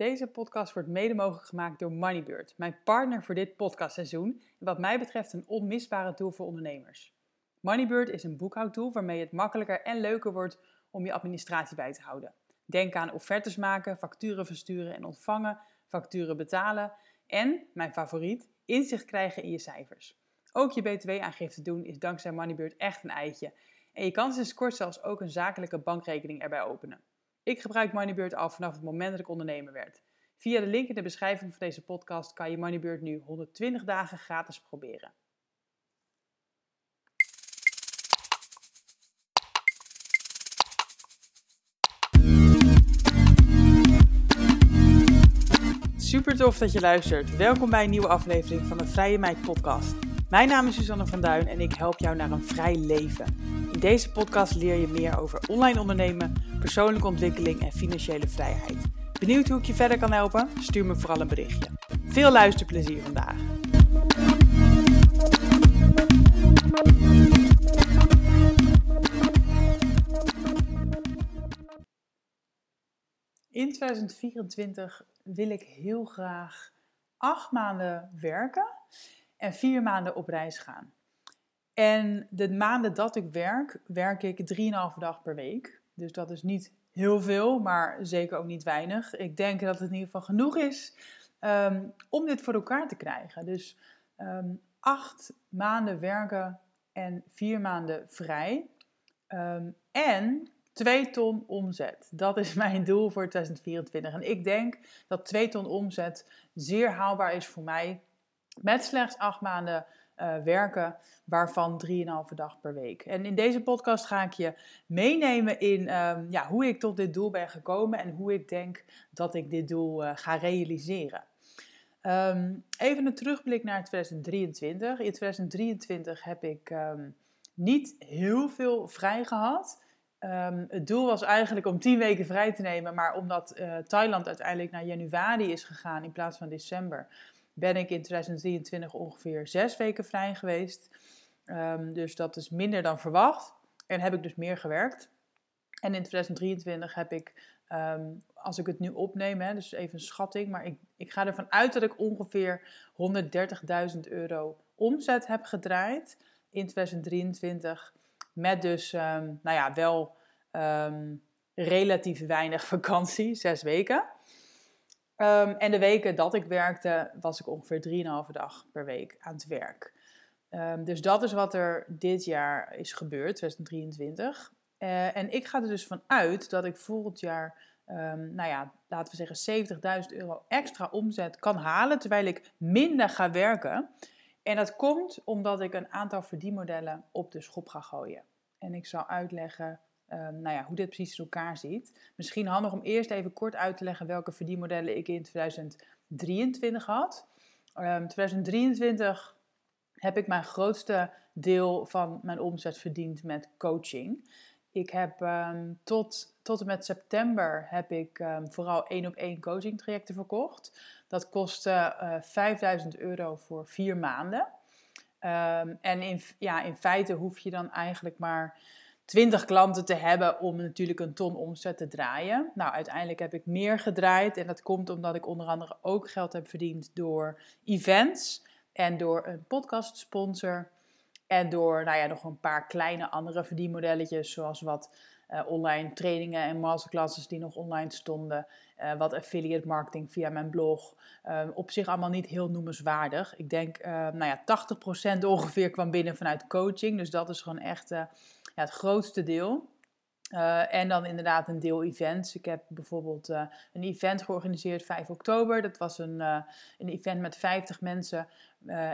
Deze podcast wordt mede mogelijk gemaakt door Moneybird, mijn partner voor dit podcastseizoen en wat mij betreft een onmisbare tool voor ondernemers. Moneybird is een boekhoudtool waarmee het makkelijker en leuker wordt om je administratie bij te houden. Denk aan offertes maken, facturen versturen en ontvangen, facturen betalen en, mijn favoriet, inzicht krijgen in je cijfers. Ook je btw-aangifte doen is dankzij Moneybird echt een eitje. En je kan sinds kort zelfs ook een zakelijke bankrekening erbij openen. Ik gebruik Moneybird al vanaf het moment dat ik ondernemer werd. Via de link in de beschrijving van deze podcast kan je Moneybird nu 120 dagen gratis proberen. Super tof dat je luistert. Welkom bij een nieuwe aflevering van de Vrije Meid podcast. Mijn naam is Susanne van Duin en ik help jou naar een vrij leven. In deze podcast leer je meer over online ondernemen, persoonlijke ontwikkeling en financiële vrijheid. Benieuwd hoe ik je verder kan helpen? Stuur me vooral een berichtje. Veel luisterplezier vandaag. In 2024 wil ik heel graag acht maanden werken en vier maanden op reis gaan. En de maanden dat ik werk, werk ik 3,5 dag per week. Dus dat is niet heel veel, maar zeker ook niet weinig. Ik denk dat het in ieder geval genoeg is ehm, om dit voor elkaar te krijgen. Dus um, acht maanden werken en vier maanden vrij. Um, en 2 ton omzet. Dat is mijn doel voor 2024. En ik denk dat 2 ton omzet zeer haalbaar is voor mij. Met slechts acht maanden uh, werken, waarvan 3,5 dag per week. En in deze podcast ga ik je meenemen in um, ja, hoe ik tot dit doel ben gekomen en hoe ik denk dat ik dit doel uh, ga realiseren. Um, even een terugblik naar 2023. In 2023 heb ik um, niet heel veel vrij gehad. Het doel was eigenlijk om 10 weken vrij te nemen, maar omdat uh, Thailand uiteindelijk naar januari is gegaan in plaats van december, ben ik in 2023 ongeveer zes weken vrij geweest. Um, dus dat is minder dan verwacht. En heb ik dus meer gewerkt. En in 2023 heb ik, um, als ik het nu opneem, hè, dus even een schatting, maar ik, ik ga ervan uit dat ik ongeveer 130.000 euro omzet heb gedraaid in 2023. Met dus, um, nou ja, wel relatief weinig vakantie, zes weken. Um, en de weken dat ik werkte, was ik ongeveer 3,5 dag per week aan het werk. Um, dus dat is wat er dit jaar is gebeurd, 2023. Uh, en ik ga er dus van uit dat ik volgend jaar, um, nou ja, laten we zeggen 70.000 euro extra omzet kan halen, terwijl ik minder ga werken. En dat komt omdat ik een aantal verdienmodellen op de schop ga gooien. En ik zal uitleggen um, nou ja, hoe dit precies in elkaar ziet. Misschien handig om eerst even kort uit te leggen welke verdienmodellen ik in 2023 had. Um, 2023 heb ik mijn grootste deel van mijn omzet verdiend met coaching. Ik heb um, tot, tot en met september heb ik vooral één op één coaching trajecten verkocht. Dat kostte uh, 5000 euro voor vier maanden. En in, ja, in feite hoef je dan eigenlijk maar 20 klanten te hebben om natuurlijk een ton omzet te draaien. Nou, uiteindelijk heb ik meer gedraaid en dat komt omdat ik onder andere ook geld heb verdiend door events en door een podcast sponsor en door nou ja, nog een paar kleine andere verdienmodelletjes zoals wat uh, online trainingen en masterclasses die nog online stonden, uh, wat affiliate marketing via mijn blog. Uh, op zich allemaal niet heel noemenswaardig. Ik denk, nou ja, 80% ongeveer kwam binnen vanuit coaching, dus dat is gewoon echt het grootste deel. Uh, en dan inderdaad een deel events. Ik heb bijvoorbeeld uh, een event georganiseerd 5 oktober. Dat was een, uh, een event met 50 mensen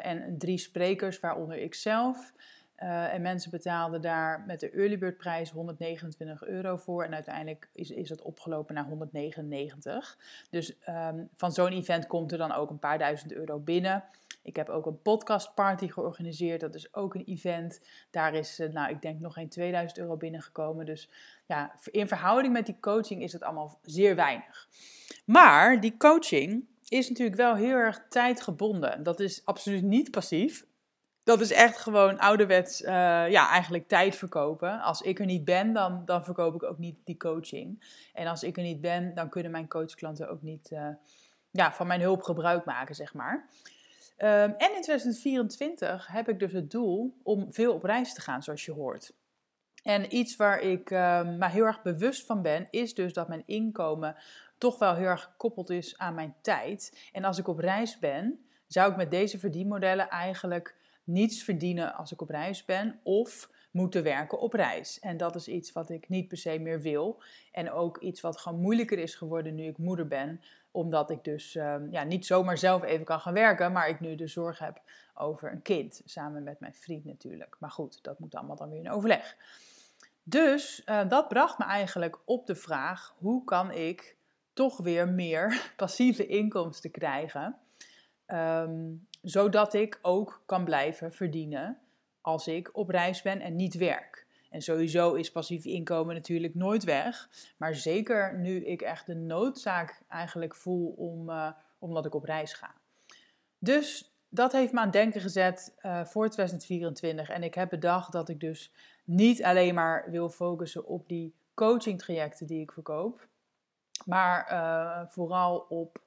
en drie sprekers, waaronder ik zelf. en mensen betaalden daar met de early bird prijs 129 euro voor. En uiteindelijk is, is dat opgelopen naar 199. Dus um, van zo'n event komt er dan ook een paar duizend euro binnen. Ik heb ook een podcastparty georganiseerd. Dat is ook een event. Daar is, eh, nou, ik denk nog geen 2000 euro binnengekomen. Dus ja, in verhouding met die coaching is het allemaal zeer weinig. Maar die coaching is natuurlijk wel heel erg tijdgebonden. Dat is absoluut niet passief. dat is echt gewoon ouderwets, uh, ja, eigenlijk tijd verkopen. Als ik er niet ben, dan, dan verkoop ik ook niet die coaching. En als ik er niet ben, dan kunnen mijn coachklanten ook niet uh, ja, van mijn hulp gebruik maken, zeg maar. Um, en in 2024 heb ik dus het doel om veel op reis te gaan, zoals je hoort. En iets waar ik uh, me heel erg bewust van ben, is dus dat mijn inkomen toch wel heel erg gekoppeld is aan mijn tijd. En als ik op reis ben, zou ik met deze verdienmodellen eigenlijk niets verdienen als ik op reis ben of moeten werken op reis. En dat is iets wat ik niet per se meer wil. En ook iets wat gewoon moeilijker is geworden nu ik moeder ben. Omdat ik dus ehm, ja, niet zomaar zelf even kan gaan werken, maar ik nu de zorg heb over een kind. Samen met mijn vriend natuurlijk. Maar goed, dat moet allemaal dan weer in overleg. Dus uh, dat bracht me eigenlijk op de vraag: hoe kan ik toch weer meer passieve inkomsten krijgen? Um, zodat ik ook kan blijven verdienen als ik op reis ben en niet werk. En sowieso is passief inkomen natuurlijk nooit weg. Maar zeker nu ik echt de noodzaak eigenlijk voel om, uh, omdat ik op reis ga. Dus dat heeft me aan het denken gezet uh, voor 2024. En ik heb bedacht dat ik dus niet alleen maar wil focussen op die coaching trajecten die ik verkoop. Maar uh, vooral op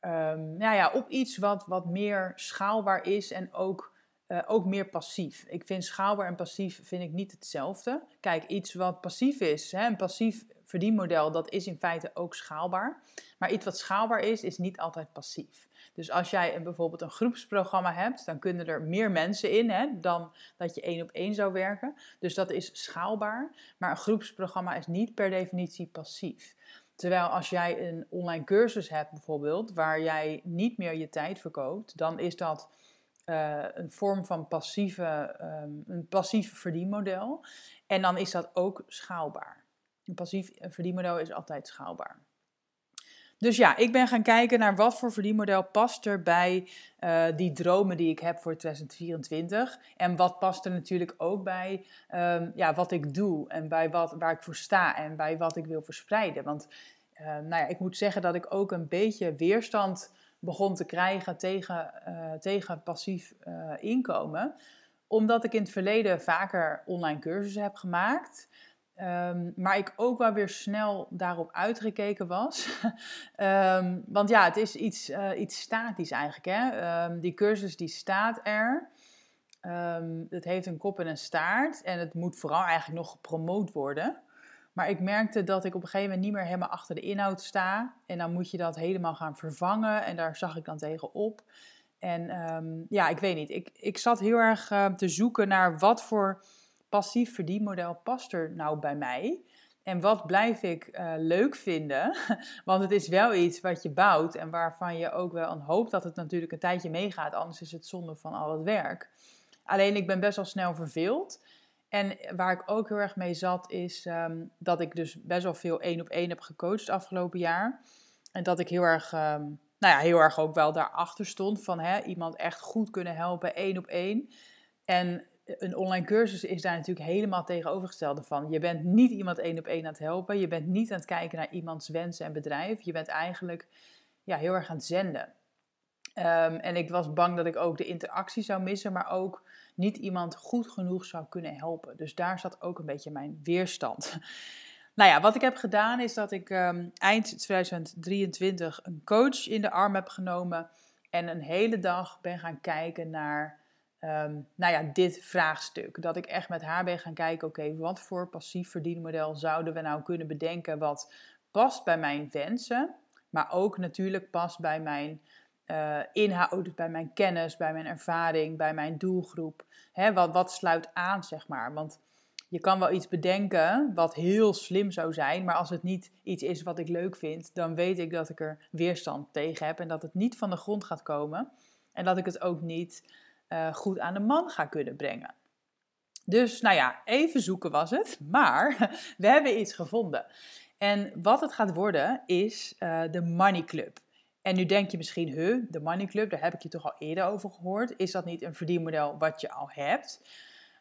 um, nou ja, op iets wat, wat meer schaalbaar is en ook, uh, ook meer passief. Ik vind schaalbaar en passief vind ik niet hetzelfde. Kijk, iets wat passief is, hè, een passief verdienmodel, dat is in feite ook schaalbaar. Maar iets wat schaalbaar is, is niet altijd passief. Dus als jij een, bijvoorbeeld een groepsprogramma hebt, dan kunnen er meer mensen in hè, dan dat je één op één zou werken. Dus dat is schaalbaar. Maar een groepsprogramma is niet per definitie passief. Terwijl als jij een online cursus hebt bijvoorbeeld, waar jij niet meer je tijd verkoopt, dan is dat uh, een vorm van passieve, um, een passief verdienmodel. En dan is dat ook schaalbaar. Een passief verdienmodel is altijd schaalbaar. Dus ja, ik ben gaan kijken naar wat voor verdienmodel past er bij uh, die dromen die ik heb voor 2024. En wat past er natuurlijk ook bij um, ja, wat ik doe en bij wat, waar ik voor sta en bij wat ik wil verspreiden. Want uh, nou ja, ik moet zeggen dat ik ook een beetje weerstand begon te krijgen tegen, uh, tegen passief inkomen. Omdat ik in het verleden vaker online cursussen heb gemaakt. Um, maar ik ook wel weer snel daarop uitgekeken was. um, want ja, het is iets, uh, iets statisch eigenlijk. Hè? Um, die cursus die staat er. het heeft een kop en een staart. En het moet vooral eigenlijk nog gepromoot worden. Maar ik merkte dat ik op een gegeven moment niet meer helemaal achter de inhoud sta. En dan moet je dat helemaal gaan vervangen. En daar zag ik dan tegen op. En ja, ik weet niet. Ik, ik zat heel erg uh, te zoeken naar wat voor passief verdienmodel past er nou bij mij? En wat blijf ik uh, leuk vinden? Want het is wel iets wat je bouwt en waarvan je ook wel een hoop dat het natuurlijk een tijdje meegaat. Anders is het zonde van al het werk. Alleen ik ben best wel snel verveeld. En waar ik ook heel erg mee zat, is um, dat ik dus best wel veel één op één heb gecoacht afgelopen jaar. En dat ik heel erg, um, nou ja, heel erg ook wel daarachter stond van hè, iemand echt goed kunnen helpen, één op één. En een online cursus is daar natuurlijk helemaal tegenovergestelde van. Je bent niet iemand één op één aan het helpen. Je bent niet aan het kijken naar iemands wensen en bedrijf. Je bent eigenlijk ja, heel erg aan het zenden. Um, en ik was bang dat ik ook de interactie zou missen, maar ook niet iemand goed genoeg zou kunnen helpen. Dus daar zat ook een beetje mijn weerstand. nou ja, wat ik heb gedaan is dat ik um, eind 2023 een coach in de arm heb genomen en een hele dag ben gaan kijken naar um, nou ja, dit vraagstuk. Dat ik echt met haar ben gaan kijken, oké, wat voor passief verdienmodel zouden we nou kunnen bedenken wat past bij mijn wensen, maar ook natuurlijk past bij mijn uh, inhoud, bij mijn kennis, bij mijn ervaring, bij mijn doelgroep. Hè, wat, wat sluit aan, zeg maar. Want je kan wel iets bedenken wat heel slim zou zijn, maar als het niet iets is wat ik leuk vind, dan weet ik dat ik er weerstand tegen heb en dat het niet van de grond gaat komen. En dat ik het ook niet uh, goed aan de man ga kunnen brengen. Dus nou ja, even zoeken was het, maar we hebben iets gevonden. En wat het gaat worden is uh, de Money Club. En nu denk je misschien, huh, de Money Club, daar heb ik je toch al eerder over gehoord. Is dat niet een verdienmodel wat je al hebt?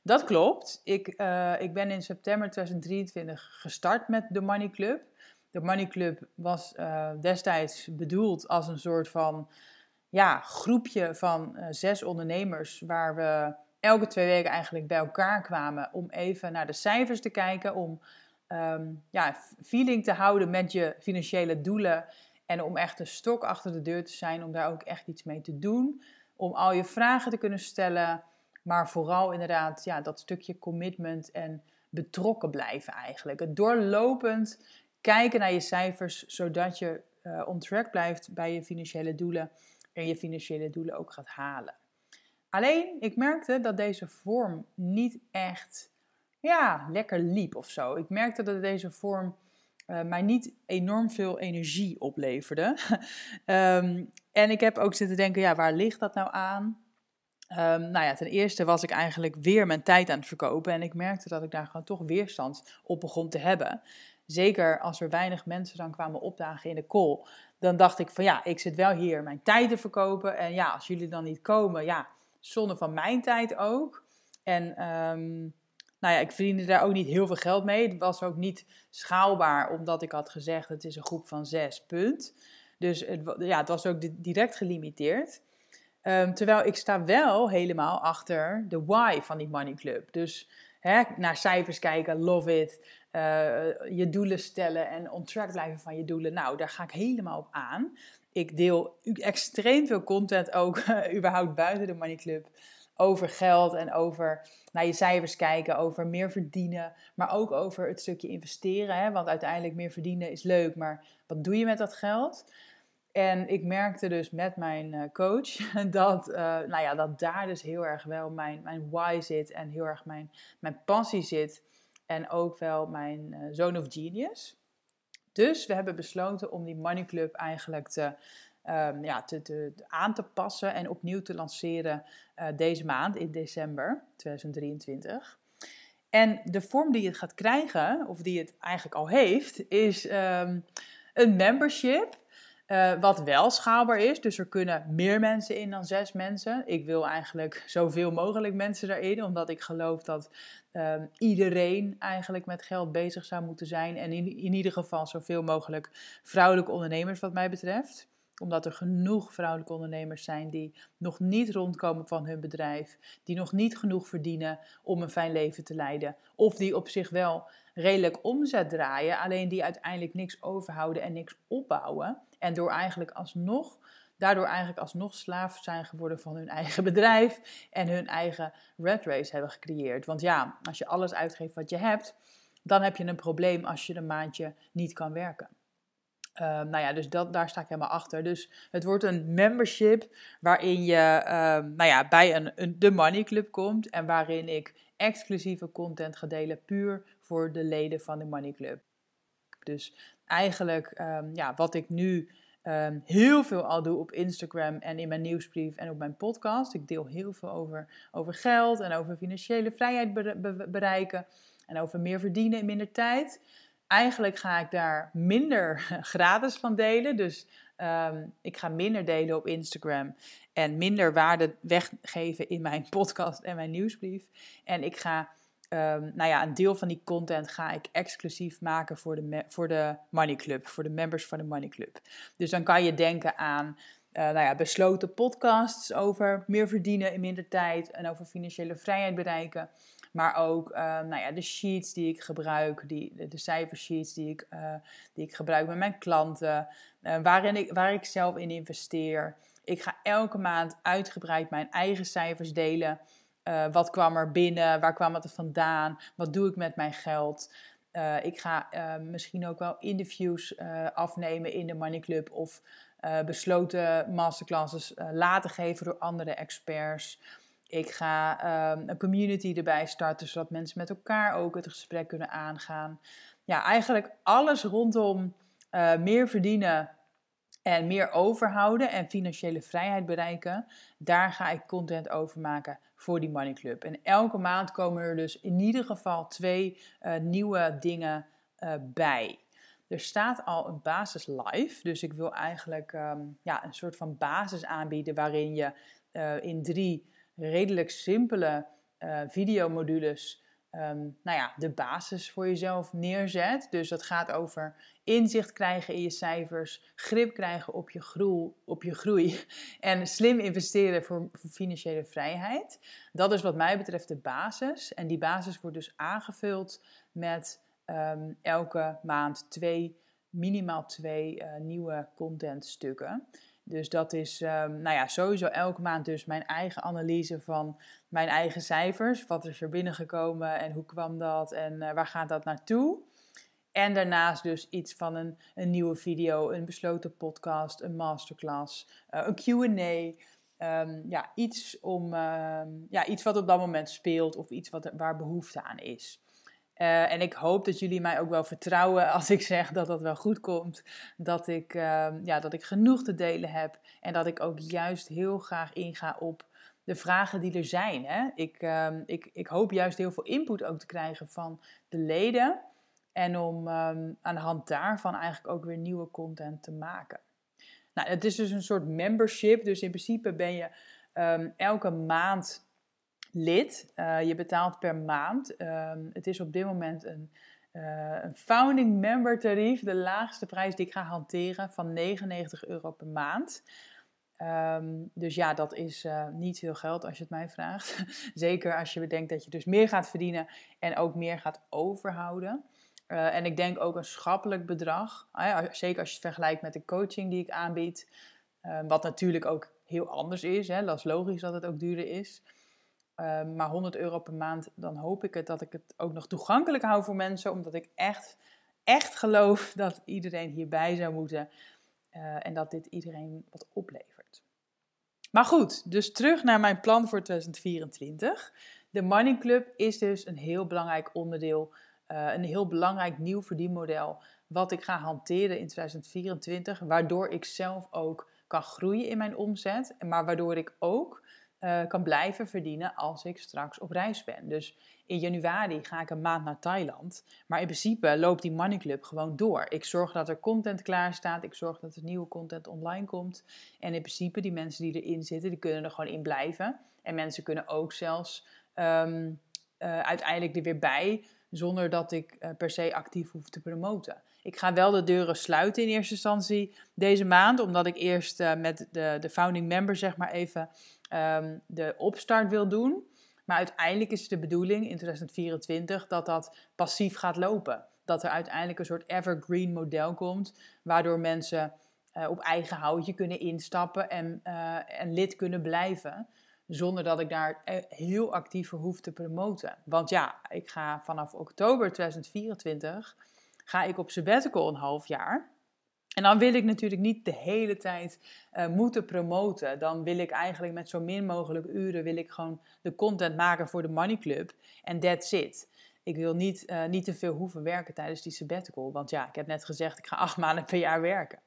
Dat klopt. Ik, uh, ik ben in september 2023 gestart met de Money Club. De Money Club was uh, destijds bedoeld als een soort van ja, groepje van zes ondernemers waar we elke twee weken eigenlijk bij elkaar kwamen om even naar de cijfers te kijken, om um, ja, feeling te houden met je financiële doelen en om echt een stok achter de deur te zijn, om daar ook echt iets mee te doen, om al je vragen te kunnen stellen, maar vooral inderdaad ja, dat stukje commitment en betrokken blijven eigenlijk. Het doorlopend kijken naar je cijfers, zodat je uh, on track blijft bij je financiële doelen en je financiële doelen ook gaat halen. Alleen, ik merkte dat deze vorm niet echt ja, lekker liep of zo. Ik merkte dat deze vorm uh, mij niet enorm veel energie opleverde. um, en ik heb ook zitten denken, ja, waar ligt dat nou aan? Um, nou ja, ten eerste was ik eigenlijk weer mijn tijd aan het verkopen en ik merkte dat ik daar gewoon toch weerstand op begon te hebben. Zeker als er weinig mensen dan kwamen opdagen in de call, dan dacht ik van ja, ik zit wel hier mijn tijd te verkopen en ja, als jullie dan niet komen, ja, zonde van mijn tijd ook. En um, nou ja, ik verdiende daar ook niet heel veel geld mee. Het was ook niet schaalbaar, omdat ik had gezegd: het is een groep van zes, punt. Dus het, ja, het was ook direct gelimiteerd. Um, terwijl ik sta wel helemaal achter de why van die Money Club. Dus hè, naar cijfers kijken, love it. Uh, je doelen stellen en on track blijven van je doelen. Nou, daar ga ik helemaal op aan. Ik deel extreem veel content ook überhaupt buiten de Money Club over geld en over naar je cijfers kijken, over meer verdienen, maar ook over het stukje investeren. Hè? Want uiteindelijk meer verdienen is leuk, maar wat doe je met dat geld? En ik merkte dus met mijn eh, coach dat, uh, nou ja, dat daar dus heel erg wel mijn, mijn why zit en heel erg mijn, mijn passie zit. En ook wel mijn uh, zone of genius. Dus we hebben besloten om die Money Club eigenlijk te, um, ja, te, te, aan te passen en opnieuw te lanceren uh, deze maand in december 2023. En de vorm die het gaat krijgen, of die het eigenlijk al heeft, is um, een membership. Uh, wat wel schaalbaar is, dus er kunnen meer mensen in dan zes mensen. Ik wil eigenlijk zoveel mogelijk mensen erin, omdat ik geloof dat um, iedereen eigenlijk met geld bezig zou moeten zijn. En in, in ieder geval zoveel mogelijk vrouwelijke ondernemers, wat mij betreft omdat er genoeg vrouwelijke ondernemers zijn die nog niet rondkomen van hun bedrijf, die nog niet genoeg verdienen om een fijn leven te leiden, of die op zich wel redelijk omzet draaien, alleen die uiteindelijk niks overhouden en niks opbouwen. En door eigenlijk alsnog, daardoor eigenlijk alsnog slaaf zijn geworden van hun eigen bedrijf en hun eigen red race hebben gecreëerd. Want ja, als je alles uitgeeft wat je hebt, dan heb je een probleem als je een maandje niet kan werken. Um, nou ja, dus dat, daar sta ik helemaal achter. Dus het wordt een membership waarin je um, nou ja, bij een, een, de Money Club komt en waarin ik exclusieve content ga delen puur voor de leden van de Money Club. Dus eigenlijk um, ja, wat ik nu heel veel al doe op Instagram en in mijn nieuwsbrief en op mijn podcast. Ik deel heel veel over, over geld en over financiële vrijheid bereiken en over meer verdienen in minder tijd eigenlijk ga ik daar minder gratis van delen. Dus ehm, ik ga minder delen op Instagram en minder waarde weggeven in mijn podcast en mijn nieuwsbrief. En ik ga, um, nou ja, een deel van die content ga ik exclusief maken voor de, voor de Money Club, voor de members van de Money Club. Dus dan kan je denken aan uh, nou ja, besloten podcasts over meer verdienen in minder tijd en over financiële vrijheid bereiken. Maar ook uh, nou ja, de sheets die ik gebruik, die, de cijfersheets die ik, uh, die ik gebruik met mijn klanten, uh, waarin ik, waar ik zelf in investeer. Ik ga elke maand uitgebreid mijn eigen cijfers delen. wat kwam er binnen? Waar kwam het vandaan? Wat doe ik met mijn geld? ik ga misschien ook wel interviews afnemen in de Money Club of besloten masterclasses laten geven door andere experts. Ik ga ehm, een community erbij starten, zodat mensen met elkaar ook het gesprek kunnen aangaan. Ja, eigenlijk alles rondom uh, meer verdienen en meer overhouden en financiële vrijheid bereiken. Daar ga ik content over maken voor die Money Club. En elke maand komen er dus in ieder geval twee uh, nieuwe dingen uh, bij. Er staat al een basis live, dus ik wil eigenlijk um, ja, een soort van basis aanbieden waarin je in drie redelijk simpele uh, videomodules ehm, nou ja, de basis voor jezelf neerzet. Dus dat gaat over inzicht krijgen in je cijfers, grip krijgen op je, groei, op je groei en slim investeren voor, financiële vrijheid. Dat is wat mij betreft de basis. En die basis wordt dus aangevuld met ehm, elke maand twee, minimaal twee uh, nieuwe contentstukken. Dus dat is um, nou ja, sowieso elke maand dus mijn eigen analyse van mijn eigen cijfers. Wat is er binnengekomen en hoe kwam dat en uh, waar gaat dat naartoe? En daarnaast dus iets van een, een nieuwe video, een besloten podcast, een masterclass, uh, een Q&A. Um, ja, iets, om, uh, ja, iets wat op dat moment speelt of iets wat, waar behoefte aan is. Uh, en ik hoop dat jullie mij ook wel vertrouwen als ik zeg dat dat wel goed komt. Dat ik, uh, ja, dat ik genoeg te delen heb. En dat ik ook juist heel graag inga op de vragen die er zijn. Hè? Ik, uh, ik, ik hoop juist heel veel input ook te krijgen van de leden. En om ehm, aan de hand daarvan eigenlijk ook weer nieuwe content te maken. Nou, het is dus een soort membership. Dus in principe ben je ehm, elke maand lid. Uh, je betaalt per maand. Um, het is op dit moment een, uh, een founding member tarief. De laagste prijs die ik ga hanteren van 99 euro per maand. Um, dus ja, dat is uh, niet veel geld als je het mij vraagt. Zeker als je bedenkt dat je dus meer gaat verdienen en ook meer gaat overhouden. En ik denk ook een schappelijk bedrag. Zeker als je het vergelijkt met de coaching die ik aanbied. Uh, wat natuurlijk ook heel anders is. Hè. Dat is logisch dat het ook duurder is. Ehm, maar 100 euro per maand, dan hoop ik het dat ik het ook nog toegankelijk hou voor mensen. Omdat ik echt, echt geloof dat iedereen hierbij zou moeten. Uh, en dat dit iedereen wat oplevert. Maar goed, dus terug naar mijn plan voor 2024. De Money Club is dus een heel belangrijk onderdeel. Uh, een heel belangrijk nieuw verdienmodel. Wat ik ga hanteren in 2024. Waardoor ik zelf ook kan groeien in mijn omzet. Maar waardoor ik ook uh, kan blijven verdienen als ik straks op reis ben. Dus in januari ga ik een maand naar Thailand. Maar in principe loopt die Money Club gewoon door. Ik zorg dat er content klaar staat. Ik zorg dat er nieuwe content online komt. En in principe, die mensen die erin zitten, die kunnen er gewoon in blijven. En mensen kunnen ook zelfs um, uh, uiteindelijk er weer bij. Zonder dat ik uh, per se actief hoef te promoten. Ik ga wel de deuren sluiten in eerste instantie deze maand. Omdat ik eerst uh, met de, de founding member zeg maar even um, de opstart wil doen. Maar uiteindelijk is de bedoeling in 2024 dat dat passief gaat lopen. Dat er uiteindelijk een soort evergreen model komt, waardoor mensen uh, op eigen houtje kunnen instappen en, uh, en lid kunnen blijven. Zonder dat ik daar heel actief voor hoef te promoten. Want ja, ik ga vanaf oktober 2024 ga ik op sabbatical een half jaar. En dan wil ik natuurlijk niet de hele tijd uh, moeten promoten. Dan wil ik eigenlijk met zo min mogelijk uren wil ik gewoon de content maken voor de Money Club. En that's it. Ik wil niet, uh, niet te veel hoeven werken tijdens die sabbatical. Want ja, ik heb net gezegd, ik ga acht maanden per jaar werken.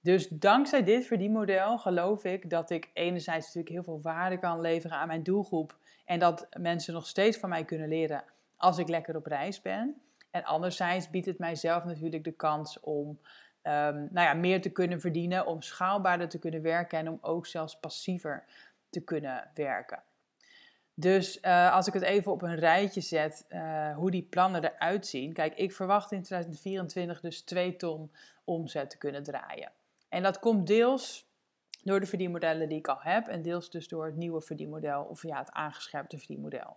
Dus dankzij dit verdienmodel geloof ik dat ik enerzijds natuurlijk heel veel waarde kan leveren aan mijn doelgroep. En dat mensen nog steeds van mij kunnen leren als ik lekker op reis ben. En anderzijds biedt het mijzelf natuurlijk de kans om um, nou ja, meer te kunnen verdienen, om schaalbaarder te kunnen werken en om ook zelfs passiever te kunnen werken. Dus uh, als ik het even op een rijtje zet, uh, hoe die plannen eruit zien. Kijk, ik verwacht in 2024 dus 2 ton omzet te kunnen draaien. En dat komt deels door de verdienmodellen die ik al heb en deels dus door het nieuwe verdienmodel of ja, het aangescherpte verdienmodel.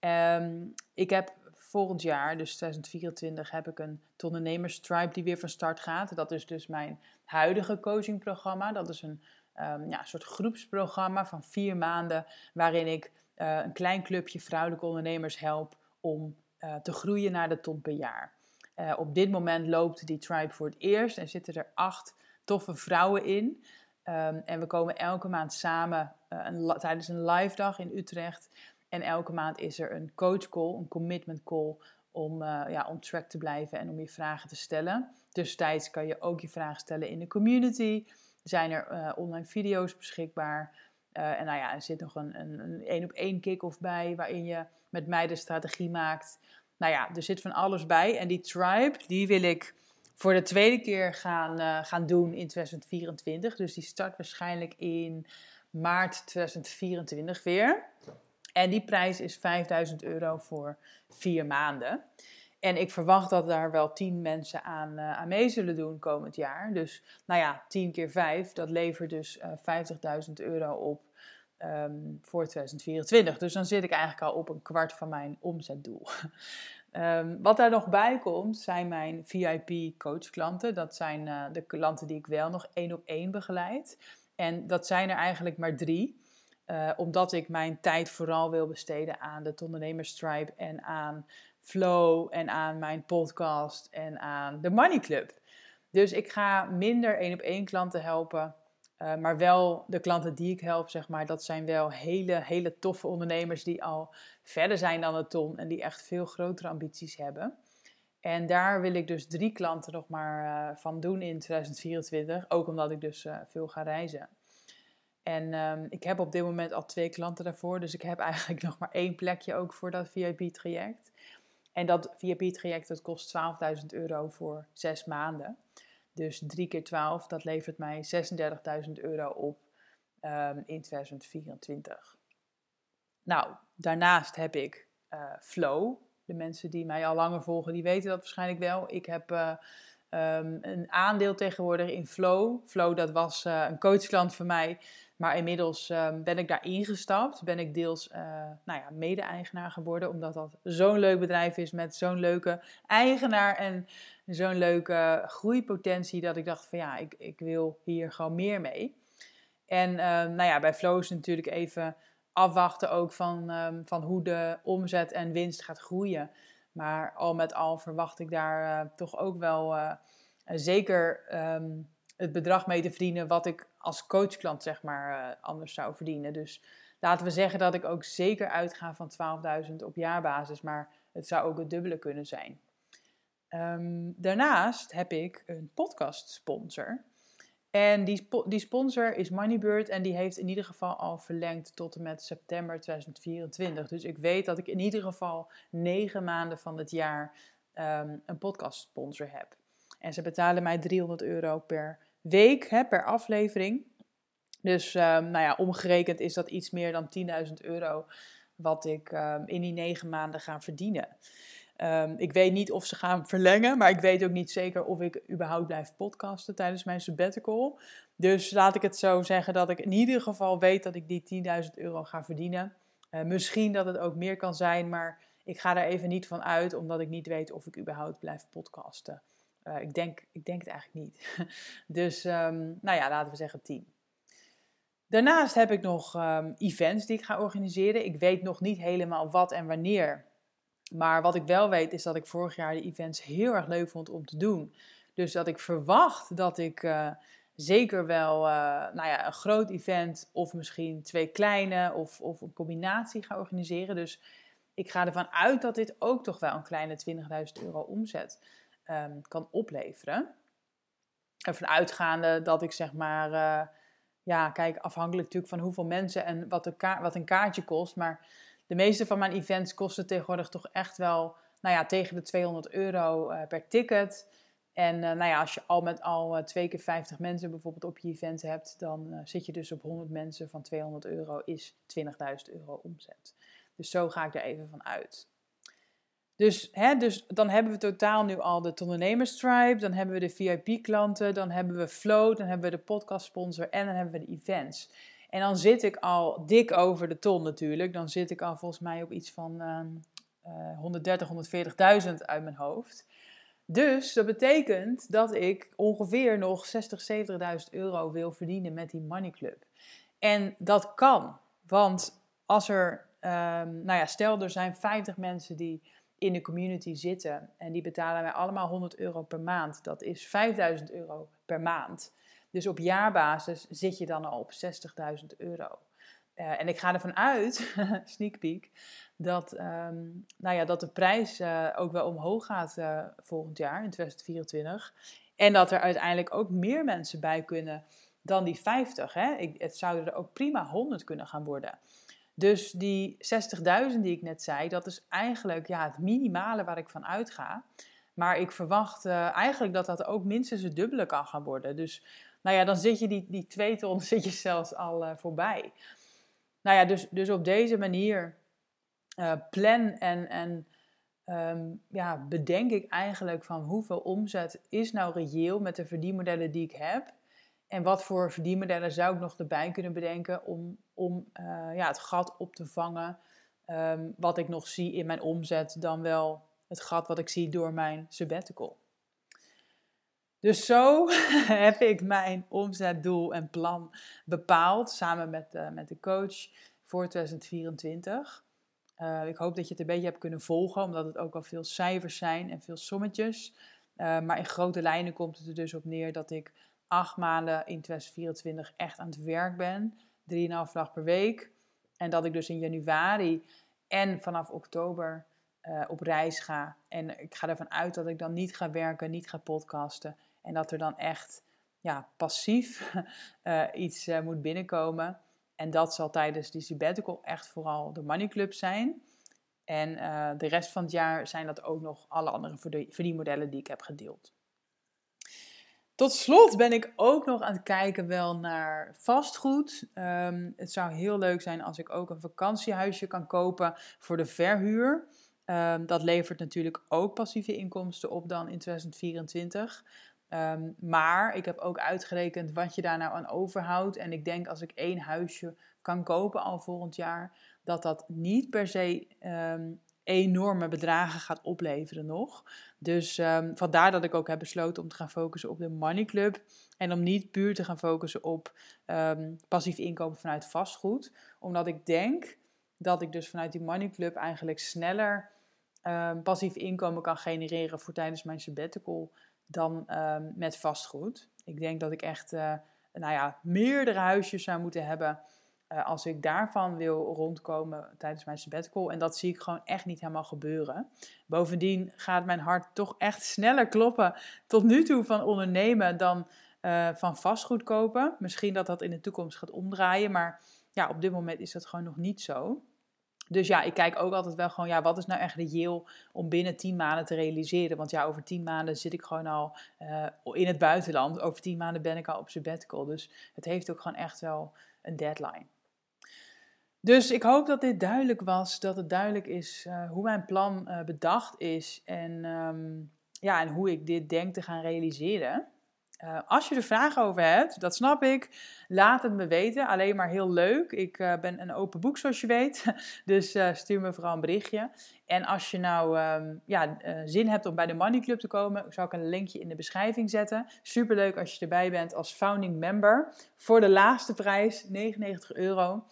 Um, ik heb volgend jaar, dus 2024, heb ik een ondernemerstribe die weer van start gaat. Dat is dus mijn huidige coachingprogramma. Dat is een um, ja, soort groepsprogramma van vier maanden, waarin ik uh, een klein clubje vrouwelijke ondernemers help om uh, te groeien naar de ton per jaar. Uh, op dit moment loopt die tribe voor het eerst en zitten er acht toffe vrouwen in. Um, en we komen elke maand samen een, tijdens een live dag in Utrecht. En elke maand is er een coach call, een commitment call, om uh, ja, on track te blijven en om je vragen te stellen. Tussentijds kan je ook je vragen stellen in de community. Zijn er uh, online video's beschikbaar? Uh, en nou ja, er zit nog een, een, een één op één kick-off bij, waarin je met mij de strategie maakt. Nou ja, er zit van alles bij. En die tribe, die wil ik voor de tweede keer gaan, gaan doen in 2024. Dus die start waarschijnlijk in maart 2024 weer. En die prijs is 5000 euro voor vier maanden. En ik verwacht dat daar wel 10 mensen aan, uh, aan mee zullen doen komend jaar. Dus nou ja, 10 keer 5, dat levert dus uh, 50.000 euro op um, voor 2024. Dus dan zit ik eigenlijk al op een kwart van mijn omzetdoel. Um, wat daar nog bij komt, zijn mijn VIP-coachklanten. Dat zijn uh, de klanten die ik wel nog één op één begeleid. En dat zijn er eigenlijk maar drie. Uh, omdat ik mijn tijd vooral wil besteden aan de ondernemerstribe en aan Flow en aan mijn podcast en aan de Money Club. Dus ik ga minder één op één klanten helpen. Uh, maar wel de klanten die ik help, zeg maar, dat zijn wel hele, hele toffe ondernemers die al verder zijn dan een ton en die echt veel grotere ambities hebben. En daar wil ik dus drie klanten nog maar uh, van doen in 2024, ook omdat ik dus veel ga reizen. En um, ik heb op dit moment al twee klanten daarvoor, dus ik heb eigenlijk nog maar één plekje ook voor dat VIP-traject. En dat VIP-traject dat kost 12.000 euro voor zes maanden. Dus 3 keer 12, dat levert mij 36.000 euro op um, in 2024. Nou, daarnaast heb ik uh, Flow. De mensen die mij al langer volgen, die weten dat waarschijnlijk wel. Ik heb uh, um, een aandeel tegenwoordig in Flow. Flow, dat was uh, een coachklant van mij. Maar inmiddels um, ben ik daar ingestapt. Ben ik deels nou ja, mede-eigenaar geworden. Omdat dat zo'n leuk bedrijf is met zo'n leuke eigenaar. En zo'n leuke groeipotentie dat ik dacht van ja, ik, ik wil hier gewoon meer mee. En um, nou ja, bij Flow is natuurlijk even afwachten ook van, van hoe de omzet en winst gaat groeien. Maar al met al verwacht ik daar uh, toch ook wel uh, zeker um, het bedrag mee te verdienen wat ik als coachklant zeg maar uh, anders zou verdienen. Dus laten we zeggen dat ik ook zeker uitga van 12.000 op jaarbasis, maar het zou ook het dubbele kunnen zijn. Um, daarnaast heb ik een podcast sponsor. En die, die sponsor is Moneybird en die heeft in ieder geval al verlengd tot en met september 2024. Dus ik weet dat ik in ieder geval negen maanden van het jaar um, een podcast sponsor heb. En ze betalen mij 300 euro per week, hè, per aflevering. Dus um, nou ja, omgerekend is dat iets meer dan 10.000 euro wat ik um, in die negen maanden ga verdienen. Um, ik weet niet of ze gaan verlengen, maar ik weet ook niet zeker of ik überhaupt blijf podcasten tijdens mijn sabbatical. Dus laat ik het zo zeggen dat ik in ieder geval weet dat ik die 10.000 euro ga verdienen. Uh, misschien dat het ook meer kan zijn, maar ik ga er even niet van uit, omdat ik niet weet of ik überhaupt blijf podcasten. Uh, ik, denk, ik denk het eigenlijk niet. dus um, nou ja, laten we zeggen 10. Daarnaast heb ik nog um, events die ik ga organiseren. Ik weet nog niet helemaal wat en wanneer. Maar wat ik wel weet is dat ik vorig jaar de events heel erg leuk vond om te doen. Dus dat ik verwacht dat ik uh, zeker wel uh, nou ja, een groot event of misschien twee kleine of, of een combinatie ga organiseren. Dus ik ga ervan uit dat dit ook toch wel een kleine 20.000 euro omzet um, kan opleveren. Ervan uitgaande dat ik zeg maar, uh, ja, kijk, afhankelijk natuurlijk van hoeveel mensen en wat, wat een kaartje kost. Maar de meeste van mijn events kosten tegenwoordig toch echt wel nou ja, tegen de 200 euro uh, per ticket. En uh, nou ja, als je al met al uh, twee keer 50 mensen bijvoorbeeld op je event hebt, dan zit je dus op 100 mensen van 200 euro is 20.000 euro omzet. Dus zo ga ik er even van uit. Dus, hè, dus dan hebben we totaal nu al de ondernemerstribe, dan hebben we de VIP-klanten, dan hebben we Flow, dan hebben we de podcast sponsor en dan hebben we de events. En dan zit ik al dik over de ton natuurlijk. Dan zit ik al volgens mij op iets van uh, 130, 140.000 uit mijn hoofd. Dus dat betekent dat ik ongeveer nog 60, 70.000 euro wil verdienen met die Money Club. En dat kan, want als er, um, nou ja, stel er zijn 50 mensen die in de community zitten en die betalen mij allemaal 100 euro per maand. Dat is 5000 euro per maand. Dus op jaarbasis zit je dan al op 60.000 euro. Uh, en ik ga ervan uit, sneak peek, dat, um, nou ja, dat de prijs uh, ook wel omhoog gaat uh, volgend jaar, in 2024. En dat er uiteindelijk ook meer mensen bij kunnen dan die 50. Hè? Ik, het zouden er ook prima 100 kunnen gaan worden. Dus die 60.000 die ik net zei, dat is eigenlijk ja, het minimale waar ik van uitga. Maar ik verwacht eigenlijk dat dat ook minstens het dubbele kan gaan worden. Dus nou ja, dan zit je die, die twee ton zelfs al uh, voorbij. Nou ja, dus, dus op deze manier uh, plan en, en ehm, ja, bedenk ik eigenlijk van hoeveel omzet is nou reëel met de verdienmodellen die ik heb. En wat voor verdienmodellen zou ik nog erbij kunnen bedenken om, om uh, ja, het gat op te vangen um, wat ik nog zie in mijn omzet dan wel het gat wat ik zie door mijn sabbatical. Dus zo heb ik mijn omzetdoel en plan bepaald samen met, uh, met de coach voor 2024. Uh, ik hoop dat je het een beetje hebt kunnen volgen, omdat het ook al veel cijfers zijn en veel sommetjes. Uh, maar in grote lijnen komt het er dus op neer dat ik acht maanden in 2024 echt aan het werk ben. 3,5 dag per week. En dat ik dus in januari en vanaf oktober op reis ga. En ik ga ervan uit dat ik dan niet ga werken, niet ga podcasten. En dat er dan echt ja, passief uh, iets uh, moet binnenkomen. En dat zal tijdens die sabbatical echt vooral de Money Club zijn. En de rest van het jaar zijn dat ook nog alle andere verdienmodellen die ik heb gedeeld. Tot slot ben ik ook nog aan het kijken wel naar vastgoed. Um, het zou heel leuk zijn als ik ook een vakantiehuisje kan kopen voor de verhuur. Um, dat levert natuurlijk ook passieve inkomsten op dan in 2024. Ehm, maar ik heb ook uitgerekend wat je daar nou aan overhoudt. En ik denk als ik één huisje kan kopen al volgend jaar, dat dat niet per se enorme bedragen gaat opleveren nog. Dus um, vandaar dat ik ook heb besloten om te gaan focussen op de Money Club. En om niet puur te gaan focussen op passief inkomen vanuit vastgoed. Omdat ik denk dat ik dus vanuit die Money Club eigenlijk sneller passief inkomen kan genereren voor tijdens mijn sabbatical dan met vastgoed. Ik denk dat ik echt uh, nou ja, meerdere huisjes zou moeten hebben uh, als ik daarvan wil rondkomen tijdens mijn sabbatical. En dat zie ik gewoon echt niet helemaal gebeuren. Bovendien gaat mijn hart toch echt sneller kloppen tot nu toe van ondernemen dan uh, van vastgoed kopen. Misschien dat dat in de toekomst gaat omdraaien, maar ja, op dit moment is dat gewoon nog niet zo. Dus ja, ik kijk ook altijd wel gewoon, ja, wat is nou echt reëel om binnen 10 maanden te realiseren? Want ja, over 10 maanden zit ik gewoon al uh, in het buitenland. Over 10 maanden ben ik al op sabbatical. Dus het heeft ook gewoon echt wel een deadline. Dus ik hoop dat dit duidelijk was, dat het duidelijk is uh, hoe mijn plan uh, bedacht is en, um, ja, en hoe ik dit denk te gaan realiseren. Uh, als je er vragen over hebt, dat snap ik, laat het me weten. Alleen maar heel leuk. Ik ben een open boek, zoals je weet. Dus stuur me vooral een berichtje. En als je nou um, ja, zin hebt om bij de Money Club te komen, zou ik een linkje in de beschrijving zetten. Superleuk als je erbij bent als founding member. Voor de laagste prijs, 99 euro.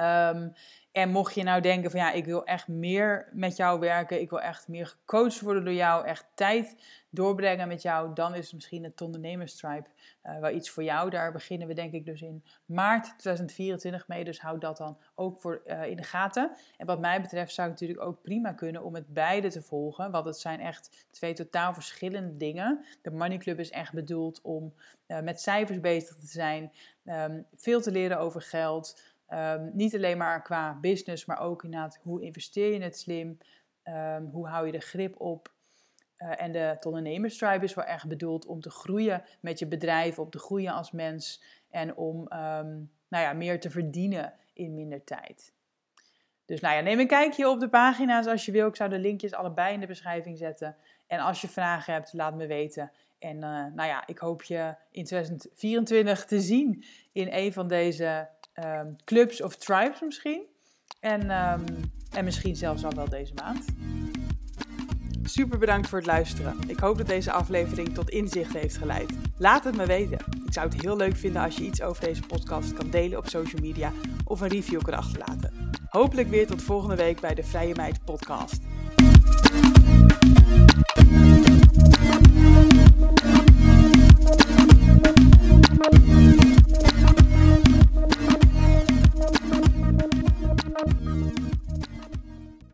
Um, en mocht je nou denken van ja, ik wil echt meer met jou werken, ik wil echt meer gecoacht worden door jou, echt tijd doorbrengen met jou, dan is misschien het ondernemerstribe uh, wel iets voor jou. Daar beginnen we denk ik dus in maart 2024 mee, dus houd dat dan ook voor uh, in de gaten. En wat mij betreft zou het natuurlijk ook prima kunnen om het beide te volgen, want het zijn echt twee totaal verschillende dingen. De Money Club is echt bedoeld om uh, met cijfers bezig te zijn, um, veel te leren over geld. Um, niet alleen maar qua business, maar ook inderdaad hoe investeer je het slim, um, hoe hou je de grip op. Uh, en de ondernemerstribe is wel erg bedoeld om te groeien met je bedrijf, om te groeien als mens en om um, nou ja, meer te verdienen in minder tijd. Dus nou ja, neem een kijkje op de pagina's als je wil. Ik zou de linkjes allebei in de beschrijving zetten. En als je vragen hebt, laat me weten. En uh, nou ja, ik hoop je in 2024 te zien in een van deze um, clubs of tribes misschien. En, um, en misschien zelfs al wel deze maand. Super bedankt voor het luisteren. Ik hoop dat deze aflevering tot inzicht heeft geleid. Laat het me weten. Ik zou het heel leuk vinden als je iets over deze podcast kan delen op social media of een review kan achterlaten. Hopelijk weer tot volgende week bij de Vrije Meid podcast.